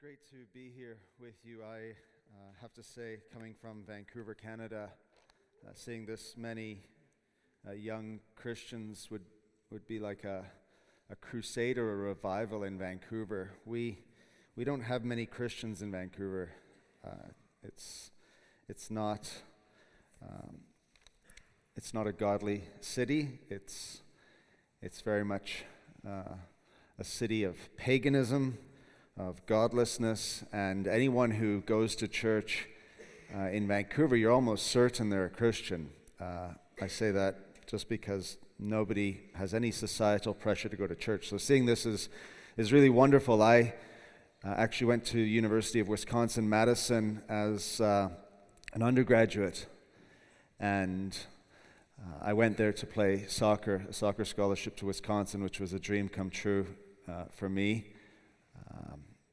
great to be here with you. I uh, have to say, coming from Vancouver, Canada, uh, seeing this many uh, young Christians would, would be like a, a crusade or a revival in Vancouver. We, we don't have many Christians in Vancouver. Uh, it's, it's, not, um, it's not a godly city, it's, it's very much uh, a city of paganism of godlessness, and anyone who goes to church uh, in Vancouver, you're almost certain they're a Christian. Uh, I say that just because nobody has any societal pressure to go to church. So seeing this is, is really wonderful. I uh, actually went to University of Wisconsin Madison as uh, an undergraduate, and uh, I went there to play soccer, a soccer scholarship to Wisconsin, which was a dream come true uh, for me.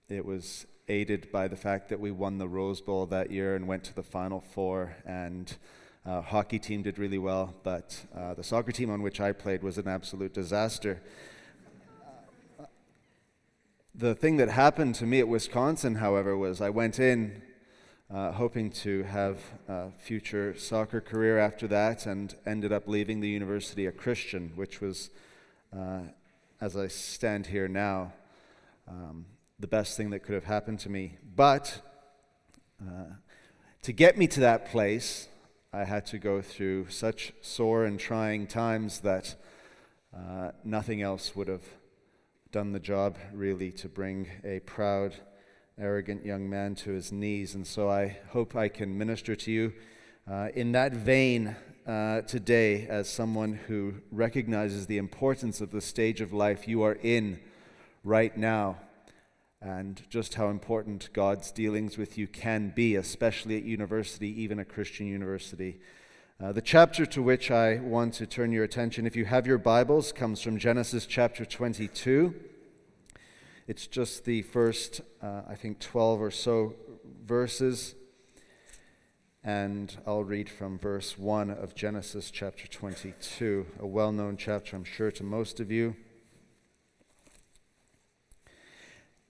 It was aided by the fact that we won the Rose Bowl that year and went to the Final Four. And uh, hockey team did really well, but uh, the soccer team on which I played was an absolute disaster. The thing that happened to me at Wisconsin, however, was I went in uh, hoping to have a future soccer career after that and ended up leaving the university a Christian, which was, uh, as I stand here now, um, the best thing that could have happened to me. But uh, to get me to that place, I had to go through such sore and trying times that uh, nothing else would have done the job, really, to bring a proud, arrogant young man to his knees. And so I hope I can minister to you uh, in that vein uh, today as someone who recognizes the importance of the stage of life you are in right now and just how important God's dealings with you can be, especially at university, even a Christian university. Uh, the chapter to which I want to turn your attention, if you have your Bibles, comes from Genesis chapter 22. It's just the first, uh, I think, 12 or so verses. And I'll read from verse 1 of Genesis chapter 22, a well known chapter, I'm sure, to most of you.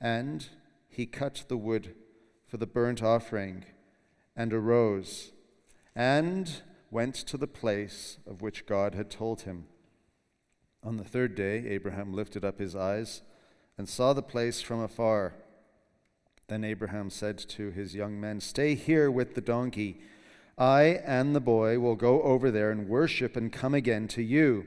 And he cut the wood for the burnt offering and arose and went to the place of which God had told him. On the third day, Abraham lifted up his eyes and saw the place from afar. Then Abraham said to his young men, Stay here with the donkey. I and the boy will go over there and worship and come again to you.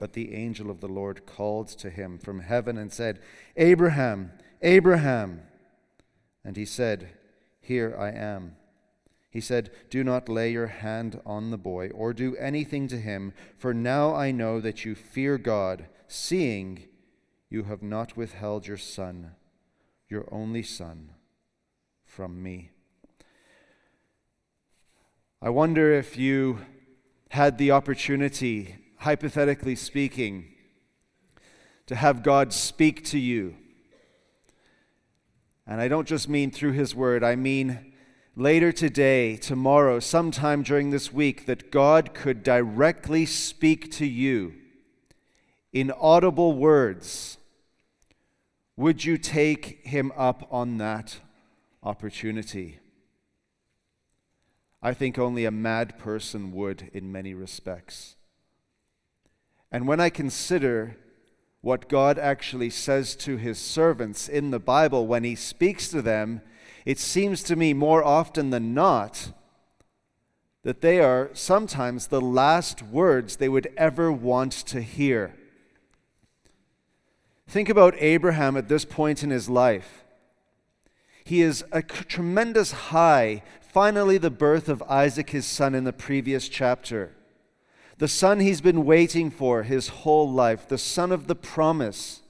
But the angel of the Lord called to him from heaven and said, Abraham, Abraham. And he said, Here I am. He said, Do not lay your hand on the boy or do anything to him, for now I know that you fear God, seeing you have not withheld your son, your only son, from me. I wonder if you had the opportunity hypothetically speaking, to have God speak to you. And I don't just mean through His Word, I mean later today, tomorrow, sometime during this week, that God could directly speak to you in audible words, would you take him up on that opportunity? I think only a mad person would in many respects. And when I consider what God actually says to his servants in the Bible when he speaks to them, it seems to me more often than not that they are sometimes the last words they would ever want to hear. Think about Abraham at this point in his life. He is a tremendous high, finally, the birth of Isaac, his son, in the previous chapter. The son he's been waiting for his whole life, the son of the promise.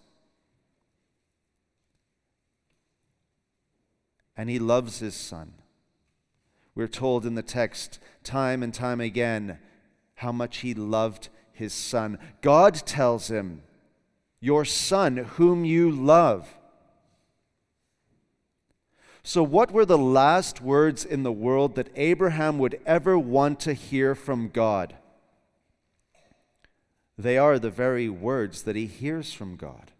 And he loves his son. We're told in the text time and time again how much he loved his son. God tells him, your Son, whom you love. So, what were the last words in the world that Abraham would ever want to hear from God? They are the very words that he hears from God.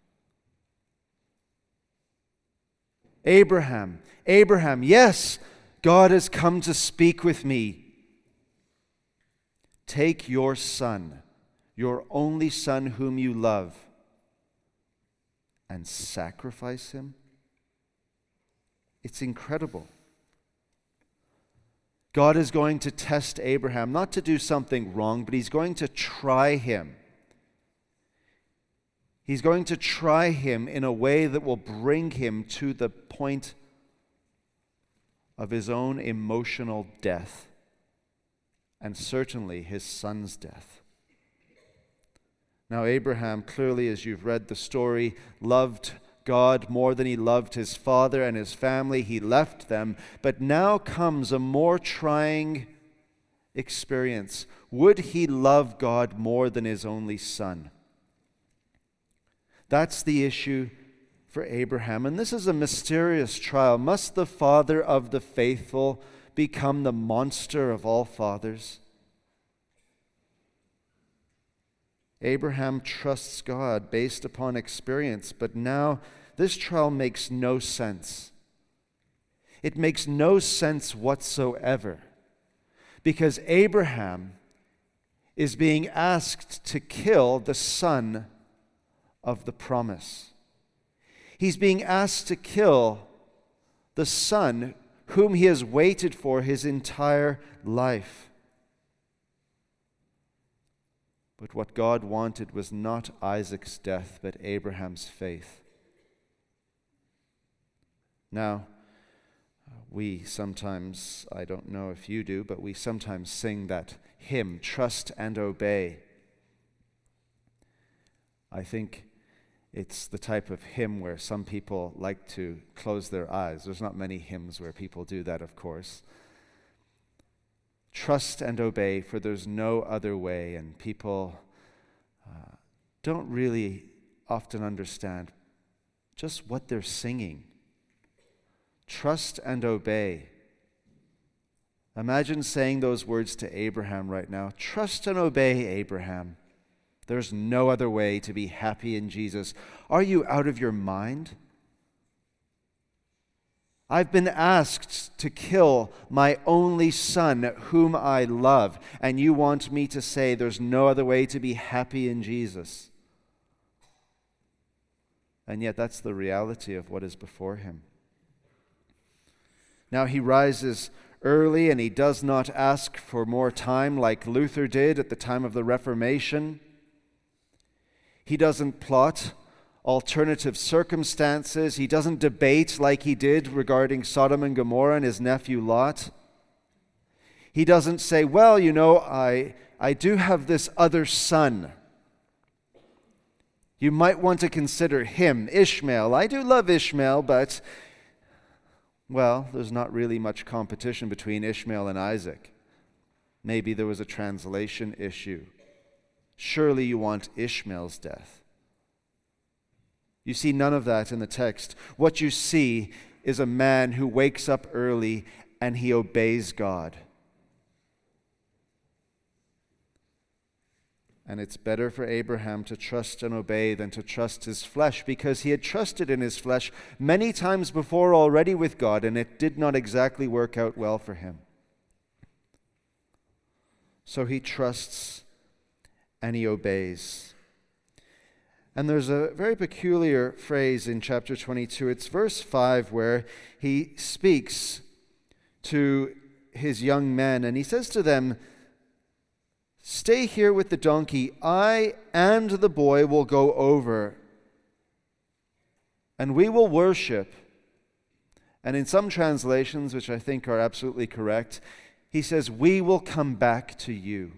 Abraham, Abraham, yes, God has come to speak with me. Take your son, your only son whom you love and sacrifice him? It's incredible. God is going to test Abraham, not to do something wrong, but he's going to try him. He's going to try him in a way that will bring him to the point of his own emotional death, and certainly his son's death. Now, Abraham, clearly, as you've read the story, loved God more than he loved his father and his family. He left them. But now comes a more trying experience. Would he love God more than his only son? That's the issue for Abraham. And this is a mysterious trial. Must the father of the faithful become the monster of all fathers? Abraham trusts God based upon experience, but now this trial makes no sense. It makes no sense whatsoever because Abraham is being asked to kill the son of the promise. He's being asked to kill the son whom he has waited for his entire life. But what God wanted was not Isaac's death, but Abraham's faith. Now, we sometimes, I don't know if you do, but we sometimes sing that hymn, Trust and Obey. I think it's the type of hymn where some people like to close their eyes. There's not many hymns where people do that, of course. Trust and obey, for there's no other way. And people uh, don't really often understand just what they're singing. Trust and obey. Imagine saying those words to Abraham right now. Trust and obey, Abraham. There's no other way to be happy in Jesus. Are you out of your mind? I've been asked to kill my only son, whom I love, and you want me to say there's no other way to be happy in Jesus. And yet, that's the reality of what is before him. Now, he rises early and he does not ask for more time like Luther did at the time of the Reformation. He doesn't plot alternative circumstances. He doesn't debate like he did regarding Sodom and Gomorrah and his nephew Lot. He doesn't say, Well, you know, I, I do have this other son. You might want to consider him, Ishmael. I do love Ishmael, but, well, there's not really much competition between Ishmael and Isaac. Maybe there was a translation issue. Surely you want Ishmael's death. You see none of that in the text. What you see is a man who wakes up early and he obeys God. And it's better for Abraham to trust and obey than to trust his flesh because he had trusted in his flesh many times before already with God, and it did not exactly work out well for him. So he trusts and he obeys. And there's a very peculiar phrase in chapter 22. It's verse 5 where he speaks to his young men and he says to them, Stay here with the donkey. I and the boy will go over, and we will worship. And in some translations, which I think are absolutely correct, he says, We will come back to you.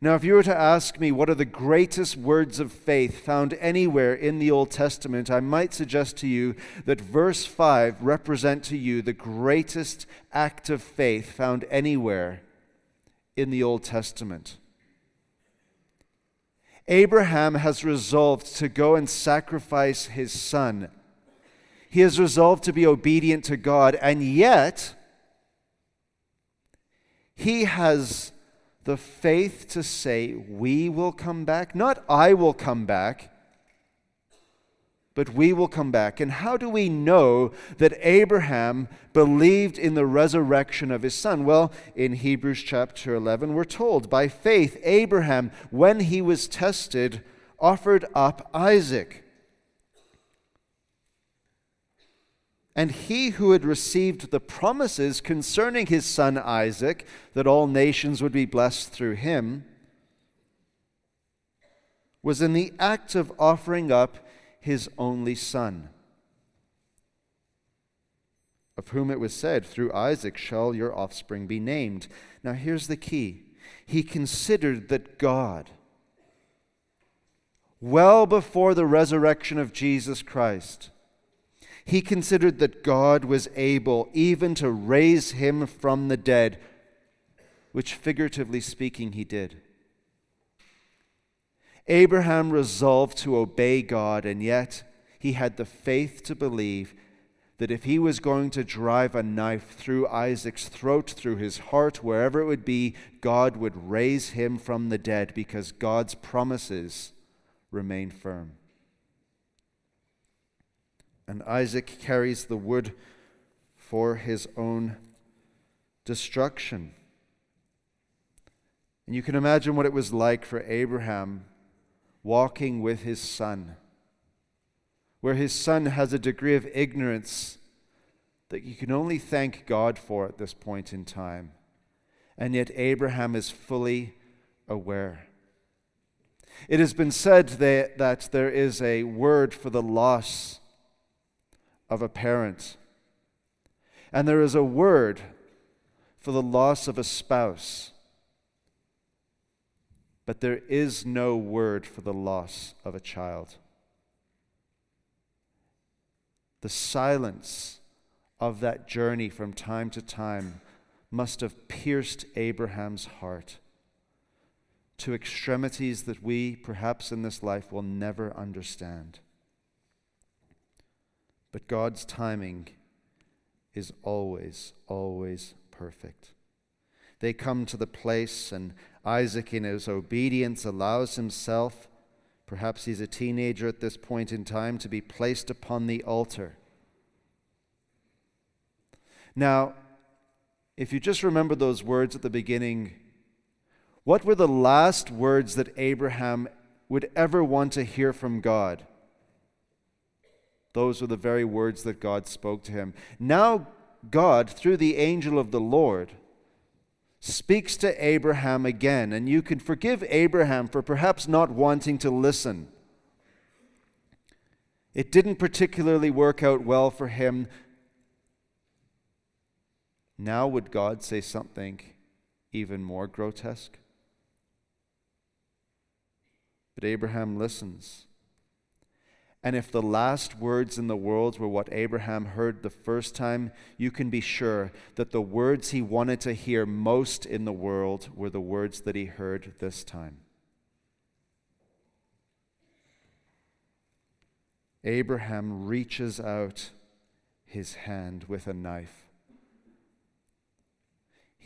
Now, if you were to ask me what are the greatest words of faith found anywhere in the Old Testament, I might suggest to you that verse 5 represent to you the greatest act of faith found anywhere in the Old Testament. Abraham has resolved to go and sacrifice his son. He has resolved to be obedient to God, and yet he has the faith to say, We will come back, not I will come back but we will come back. And how do we know that Abraham believed in the resurrection of his son? Well, in Hebrews chapter 11, we're told by faith, Abraham, when he was tested, offered up Isaac. And he who had received the promises concerning his son Isaac, that all nations would be blessed through him, was in the act of offering up his only son, of whom it was said, Through Isaac shall your offspring be named. Now here's the key he considered that God, well before the resurrection of Jesus Christ, he considered that God was able even to raise him from the dead, which figuratively speaking he did. Abraham resolved to obey God, and yet he had the faith to believe that if he was going to drive a knife through Isaac's throat, through his heart, wherever it would be, God would raise him from the dead because God's promises remain firm. And Isaac carries the wood for his own destruction. And you can imagine what it was like for Abraham walking with his son, where his son has a degree of ignorance that you can only thank God for at this point in time. And yet, Abraham is fully aware. It has been said that, there is a word for the loss of a parent, and there is a word for the loss of a spouse but there is no word for the loss of a child. The silence of that journey from time to time must have pierced Abraham's heart to extremities that we, perhaps in this life, will never understand. But God's timing is always, always perfect. They come to the place, and Isaac, in his obedience, allows himself, perhaps he's a teenager at this point in time, to be placed upon the altar. Now, if you just remember those words at the beginning, what were the last words that Abraham would ever want to hear from God? Those were the very words that God spoke to him. Now, God, through the angel of the Lord, speaks to Abraham again, and you can forgive Abraham for perhaps not wanting to listen. It didn't particularly work out well for him. Now, would God say something even more grotesque? But Abraham listens. And if the last words in the world were what Abraham heard the first time, you can be sure that the words he wanted to hear most in the world were the words that he heard this time. Abraham reaches out his hand with a knife.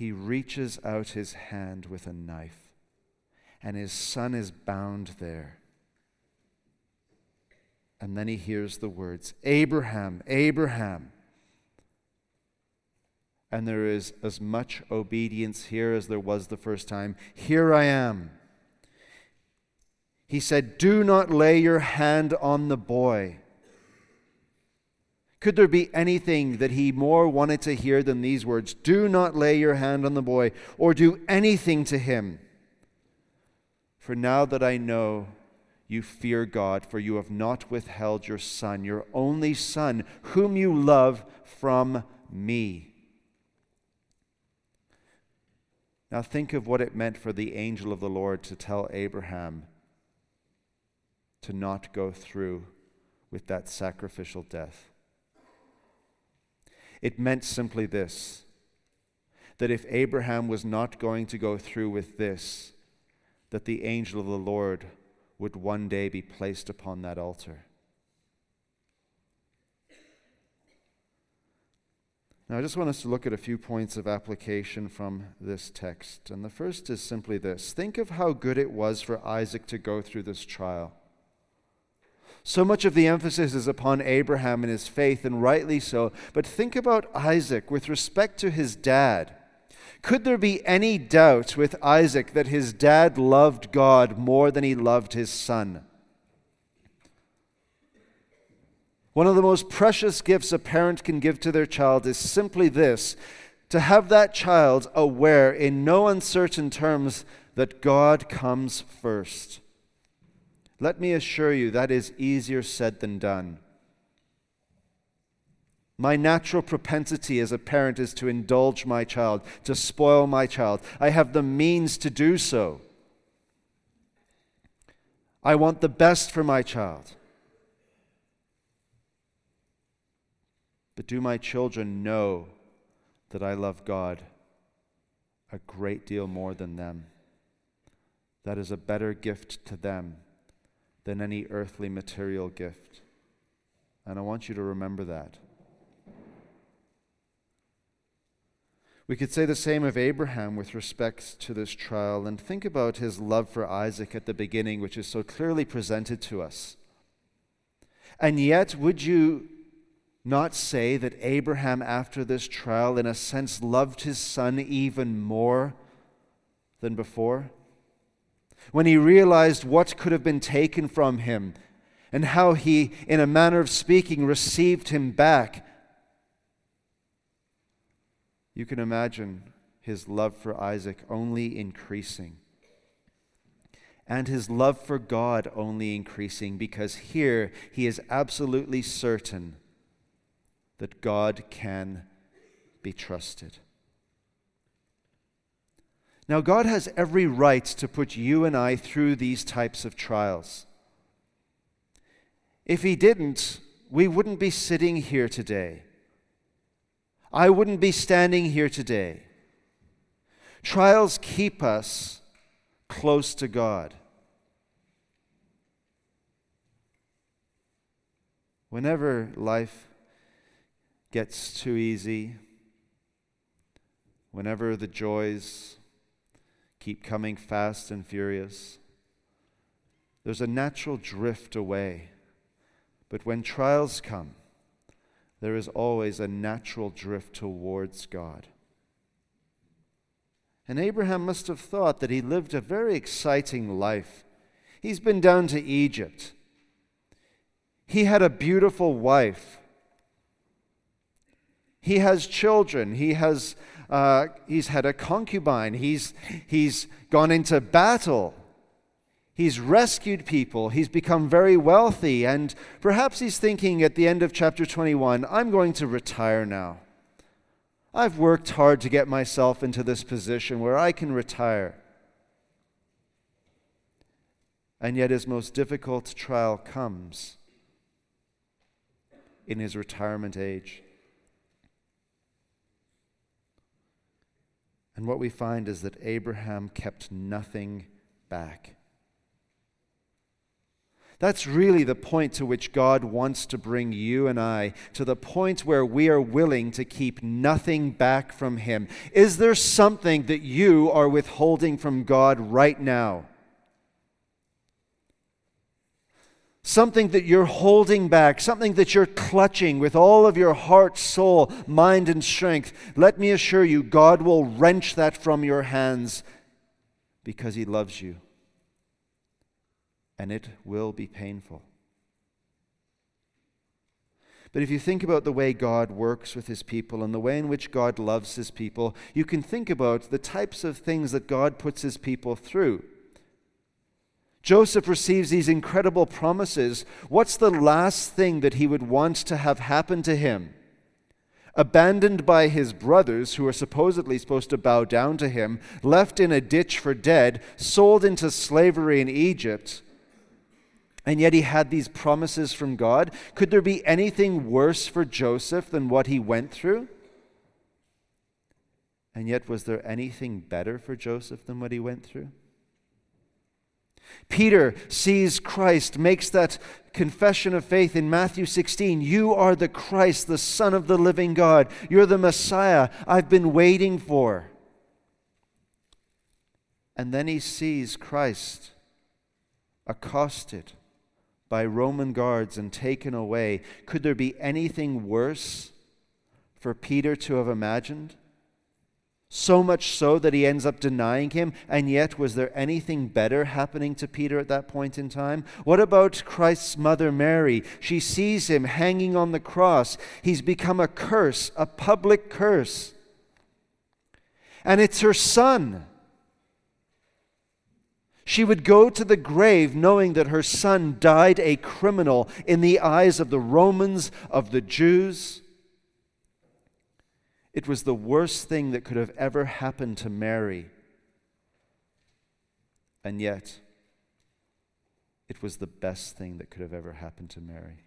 he reaches out his hand with a knife, and his son is bound there. And then he hears the words, Abraham, Abraham. And there is as much obedience here as there was the first time. Here I am. He said, Do not lay your hand on the boy. Could there be anything that he more wanted to hear than these words? Do not lay your hand on the boy or do anything to him. For now that I know you fear God, for you have not withheld your son, your only son, whom you love, from me. Now think of what it meant for the angel of the Lord to tell Abraham to not go through with that sacrificial death. It meant simply this that if Abraham was not going to go through with this, that the angel of the Lord would one day be placed upon that altar. Now, I just want us to look at a few points of application from this text. And the first is simply this think of how good it was for Isaac to go through this trial. So much of the emphasis is upon Abraham and his faith, and rightly so. But think about Isaac with respect to his dad. Could there be any doubt with Isaac that his dad loved God more than he loved his son? One of the most precious gifts a parent can give to their child is simply this to have that child aware in no uncertain terms that God comes first. Let me assure you that is easier said than done. My natural propensity as a parent is to indulge my child, to spoil my child. I have the means to do so. I want the best for my child. But do my children know that I love God a great deal more than them? That is a better gift to them than any earthly material gift. And I want you to remember that. We could say the same of Abraham with respect to this trial and think about his love for Isaac at the beginning, which is so clearly presented to us. And yet, would you not say that Abraham, after this trial, in a sense, loved his son even more than before? when he realized what could have been taken from him and how he, in a manner of speaking, received him back. You can imagine his love for Isaac only increasing. And his love for God only increasing because here he is absolutely certain that God can be trusted. Now, God has every right to put you and I through these types of trials. If He didn't, we wouldn't be sitting here today. I wouldn't be standing here today. Trials keep us close to God. Whenever life gets too easy, whenever the joys keep coming fast and furious. There's a natural drift away. But when trials come, there is always a natural drift towards God. And Abraham must have thought that he lived a very exciting life. He's been down to Egypt. He had a beautiful wife. He has children. He has uh, he's had a concubine, he's, he's gone into battle, he's rescued people, he's become very wealthy, and perhaps he's thinking at the end of chapter 21 I'm going to retire now. I've worked hard to get myself into this position where I can retire. And yet, his most difficult trial comes in his retirement age. And what we find is that Abraham kept nothing back. That's really the point to which God wants to bring you and I, to the point where we are willing to keep nothing back from Him. Is there something that you are withholding from God right now? Something that you're holding back, something that you're clutching with all of your heart, soul, mind, and strength. Let me assure you, God will wrench that from your hands because He loves you and it will be painful. But if you think about the way God works with his people and the way in which God loves his people, you can think about the types of things that God puts his people through. Joseph receives these incredible promises. What's the last thing that he would want to have happen to him? Abandoned by his brothers, who are supposedly supposed to bow down to him, left in a ditch for dead, sold into slavery in Egypt and yet he had these promises from God. Could there be anything worse for Joseph than what he went through? And yet, was there anything better for Joseph than what he went through? Peter sees Christ, makes that confession of faith in Matthew 16 You are the Christ, the Son of the living God. You're the Messiah I've been waiting for. And then he sees Christ accosted by Roman guards and taken away. Could there be anything worse for Peter to have imagined? So much so that he ends up denying him, and yet, was there anything better happening to Peter at that point in time? What about Christ's mother Mary? She sees him hanging on the cross. He's become a curse, a public curse. And it's her son she would go to the grave knowing that her son died a criminal in the eyes of the Romans, of the Jews. It was the worst thing that could have ever happened to Mary. And yet, it was the best thing that could have ever happened to Mary.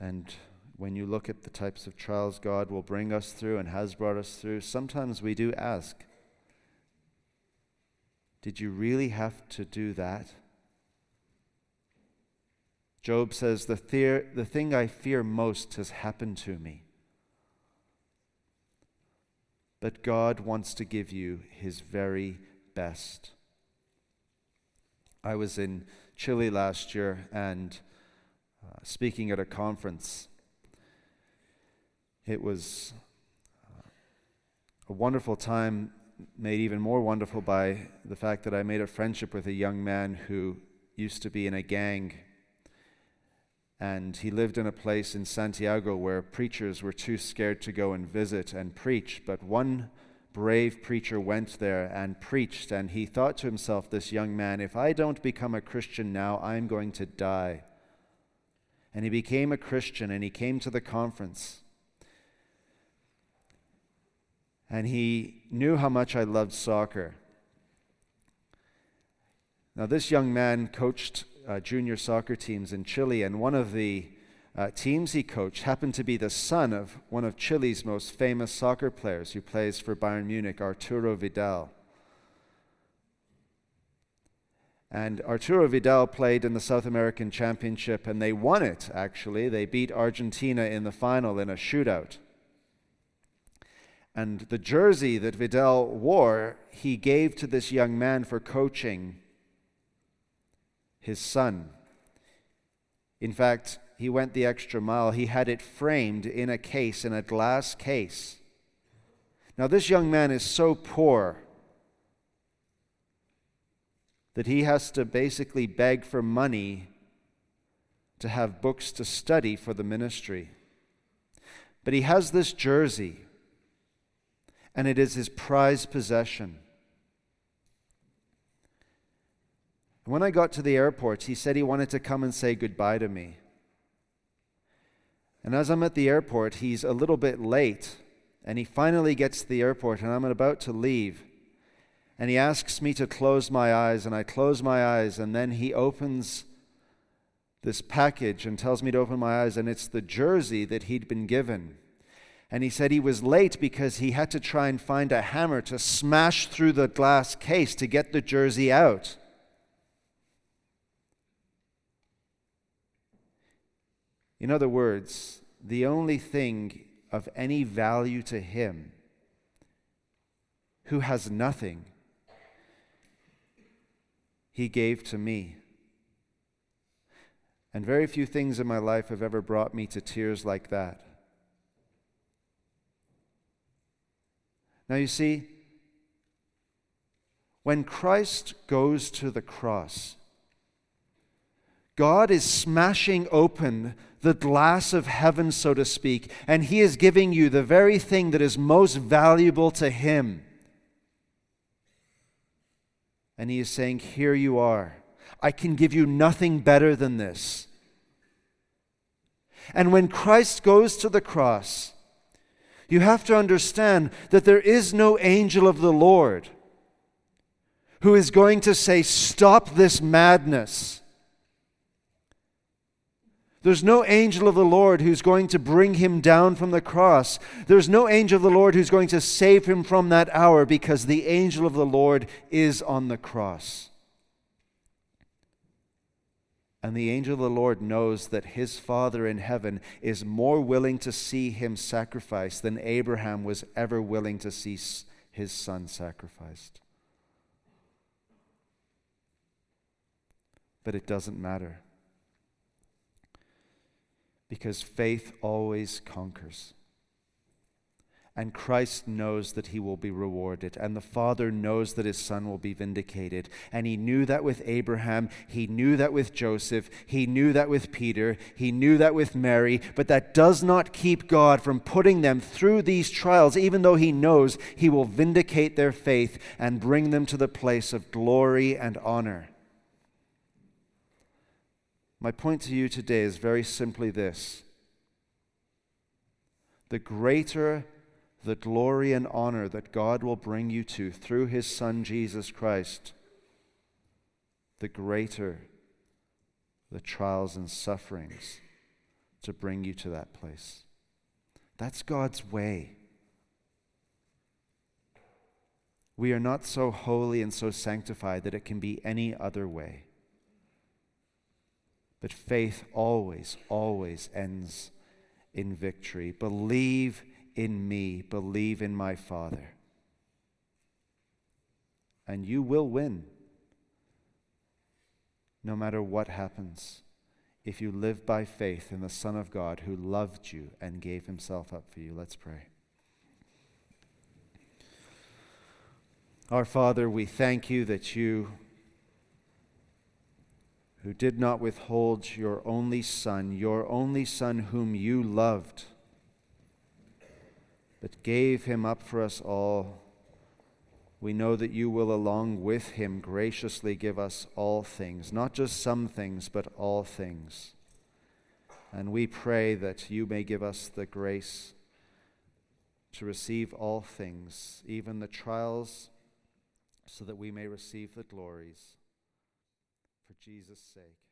And when you look at the types of trials God will bring us through and has brought us through, sometimes we do ask, Did you really have to do that? Job says, the, fear, the thing I fear most has happened to me. But God wants to give you his very best. I was in Chile last year and uh, speaking at a conference it was uh, a wonderful time, made even more wonderful by the fact that I made a friendship with a young man who used to be in a gang. And he lived in a place in Santiago where preachers were too scared to go and visit and preach. But one brave preacher went there and preached, and he thought to himself, this young man, if I don't become a Christian now, I'm going to die. And he became a Christian and he came to the conference. And he knew how much I loved soccer. Now, this young man coached uh, junior soccer teams in Chile, and one of the uh, teams he coached happened to be the son of one of Chile's most famous soccer players who plays for Bayern Munich, Arturo Vidal. And Arturo Vidal played in the South American Championship, and they won it, actually. They beat Argentina in the final in a shootout. And the jersey that Vidal wore, he gave to this young man for coaching his son. In fact, he went the extra mile. He had it framed in a case, in a glass case. Now, this young man is so poor that he has to basically beg for money to have books to study for the ministry. But he has this jersey and it is his prized possession. When I got to the airport, he said he wanted to come and say goodbye to me. And as I'm at the airport, he's a little bit late, and he finally gets to the airport, and I'm about to leave. And he asks me to close my eyes, and I close my eyes, and then he opens this package and tells me to open my eyes, and it's the jersey that he'd been given. And he said he was late because he had to try and find a hammer to smash through the glass case to get the jersey out. In other words, the only thing of any value to him who has nothing, he gave to me. And very few things in my life have ever brought me to tears like that. Now, you see, when Christ goes to the cross, God is smashing open the glass of heaven, so to speak, and He is giving you the very thing that is most valuable to Him. And He is saying, Here you are. I can give you nothing better than this. And when Christ goes to the cross, you have to understand that there is no angel of the Lord who is going to say, Stop this madness. There's no angel of the Lord who's going to bring him down from the cross. There's no angel of the Lord who's going to save him from that hour because the angel of the Lord is on the cross. And the angel of the Lord knows that his Father in heaven is more willing to see him sacrificed than Abraham was ever willing to see his son sacrificed. But it doesn't matter. Because faith always conquers. And Christ knows that he will be rewarded, and the Father knows that his Son will be vindicated. And he knew that with Abraham, he knew that with Joseph, he knew that with Peter, he knew that with Mary, but that does not keep God from putting them through these trials, even though he knows he will vindicate their faith and bring them to the place of glory and honor. My point to you today is very simply this the greater the glory and honor that God will bring you to through his Son Jesus Christ, the greater the trials and sufferings to bring you to that place. That's God's way. We are not so holy and so sanctified that it can be any other way. But faith always, always ends in victory. Believe in me, believe in my Father. And you will win no matter what happens if you live by faith in the Son of God who loved you and gave himself up for you. Let's pray. Our Father, we thank you that you, who did not withhold your only Son, your only Son whom you loved, but gave him up for us all, we know that you will, along with him, graciously give us all things, not just some things, but all things. And we pray that you may give us the grace to receive all things, even the trials, so that we may receive the glories. For Jesus' sake.